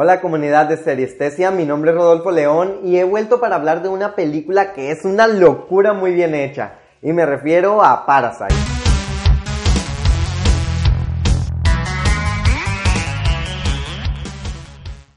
Hola comunidad de Seriestesia, mi nombre es Rodolfo León y he vuelto para hablar de una película que es una locura muy bien hecha y me refiero a Parasite.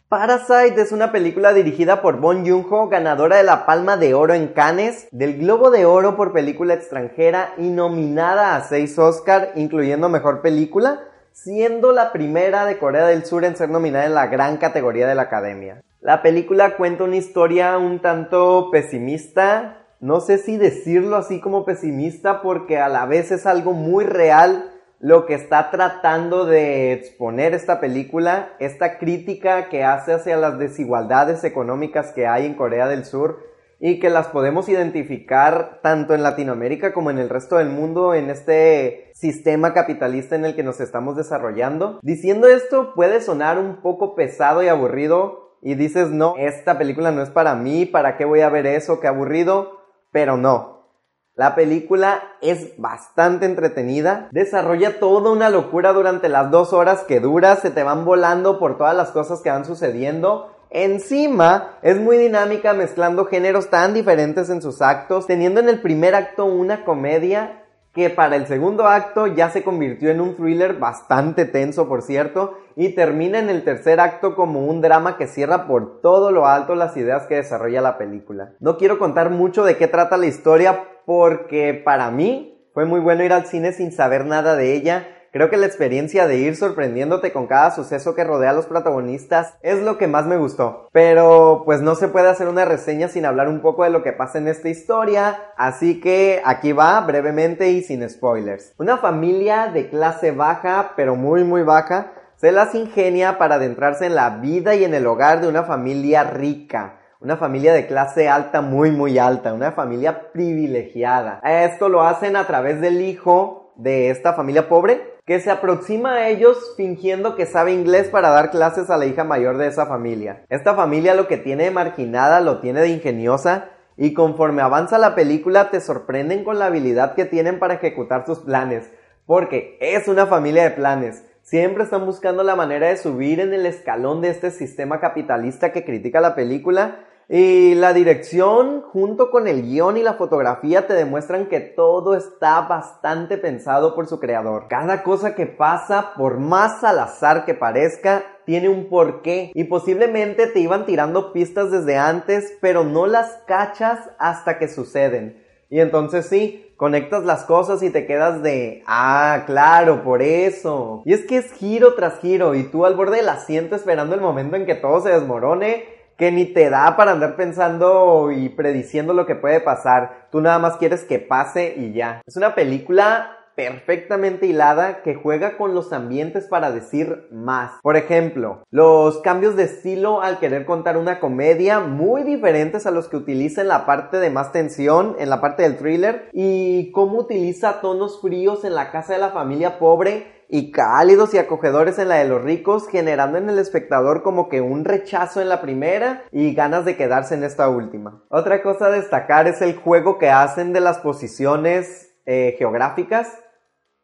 Parasite es una película dirigida por Bon Joon-ho, ganadora de la Palma de Oro en Cannes, del Globo de Oro por película extranjera y nominada a 6 Oscar, incluyendo Mejor Película, siendo la primera de Corea del Sur en ser nominada en la gran categoría de la Academia. La película cuenta una historia un tanto pesimista, no sé si decirlo así como pesimista porque a la vez es algo muy real lo que está tratando de exponer esta película, esta crítica que hace hacia las desigualdades económicas que hay en Corea del Sur y que las podemos identificar tanto en Latinoamérica como en el resto del mundo en este sistema capitalista en el que nos estamos desarrollando. Diciendo esto puede sonar un poco pesado y aburrido y dices, no, esta película no es para mí, ¿para qué voy a ver eso? Qué aburrido, pero no. La película es bastante entretenida, desarrolla toda una locura durante las dos horas que dura, se te van volando por todas las cosas que van sucediendo Encima, es muy dinámica mezclando géneros tan diferentes en sus actos, teniendo en el primer acto una comedia que para el segundo acto ya se convirtió en un thriller bastante tenso, por cierto, y termina en el tercer acto como un drama que cierra por todo lo alto las ideas que desarrolla la película. No quiero contar mucho de qué trata la historia porque para mí fue muy bueno ir al cine sin saber nada de ella Creo que la experiencia de ir sorprendiéndote con cada suceso que rodea a los protagonistas es lo que más me gustó. Pero pues no se puede hacer una reseña sin hablar un poco de lo que pasa en esta historia, así que aquí va brevemente y sin spoilers. Una familia de clase baja, pero muy muy baja, se las ingenia para adentrarse en la vida y en el hogar de una familia rica una familia de clase alta, muy muy alta, una familia privilegiada. Esto lo hacen a través del hijo de esta familia pobre, que se aproxima a ellos fingiendo que sabe inglés para dar clases a la hija mayor de esa familia. Esta familia lo que tiene de marginada lo tiene de ingeniosa y conforme avanza la película te sorprenden con la habilidad que tienen para ejecutar sus planes, porque es una familia de planes. Siempre están buscando la manera de subir en el escalón de este sistema capitalista que critica la película y la dirección junto con el guion y la fotografía te demuestran que todo está bastante pensado por su creador. Cada cosa que pasa, por más al azar que parezca, tiene un porqué y posiblemente te iban tirando pistas desde antes, pero no las cachas hasta que suceden. Y entonces sí, conectas las cosas y te quedas de, ah, claro, por eso. Y es que es giro tras giro y tú al borde del asiento esperando el momento en que todo se desmorone que ni te da para andar pensando y prediciendo lo que puede pasar. Tú nada más quieres que pase y ya. Es una película perfectamente hilada que juega con los ambientes para decir más. Por ejemplo, los cambios de estilo al querer contar una comedia muy diferentes a los que utiliza en la parte de más tensión, en la parte del thriller, y cómo utiliza tonos fríos en la casa de la familia pobre y cálidos y acogedores en la de los ricos, generando en el espectador como que un rechazo en la primera y ganas de quedarse en esta última. Otra cosa a destacar es el juego que hacen de las posiciones eh, geográficas,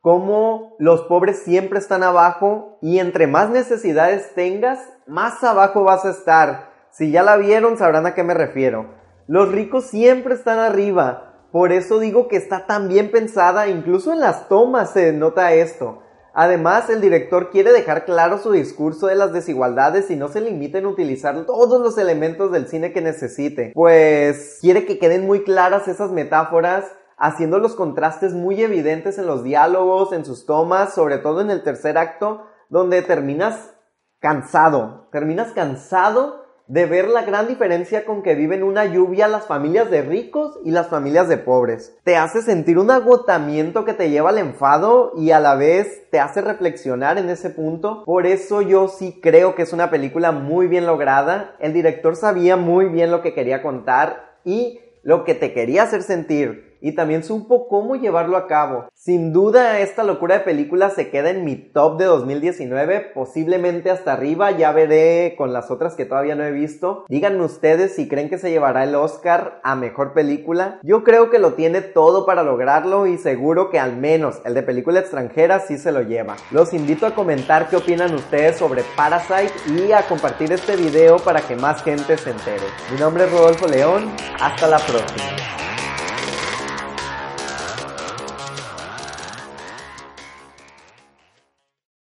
como los pobres siempre están abajo y entre más necesidades tengas, más abajo vas a estar. Si ya la vieron, sabrán a qué me refiero. Los ricos siempre están arriba. Por eso digo que está tan bien pensada, incluso en las tomas se nota esto. Además, el director quiere dejar claro su discurso de las desigualdades y no se limita en utilizar todos los elementos del cine que necesite, pues quiere que queden muy claras esas metáforas, haciendo los contrastes muy evidentes en los diálogos, en sus tomas, sobre todo en el tercer acto, donde terminas cansado, terminas cansado de ver la gran diferencia con que viven una lluvia las familias de ricos y las familias de pobres. Te hace sentir un agotamiento que te lleva al enfado y a la vez te hace reflexionar en ese punto. Por eso yo sí creo que es una película muy bien lograda. El director sabía muy bien lo que quería contar y lo que te quería hacer sentir y también supo cómo llevarlo a cabo. Sin duda esta locura de película se queda en mi top de 2019, posiblemente hasta arriba, ya veré con las otras que todavía no he visto. Díganme ustedes si creen que se llevará el Oscar a mejor película. Yo creo que lo tiene todo para lograrlo y seguro que al menos el de película extranjera sí se lo lleva. Los invito a comentar qué opinan ustedes sobre Parasite y a compartir este video para que más gente se entere. Mi nombre es Rodolfo León, hasta la próxima.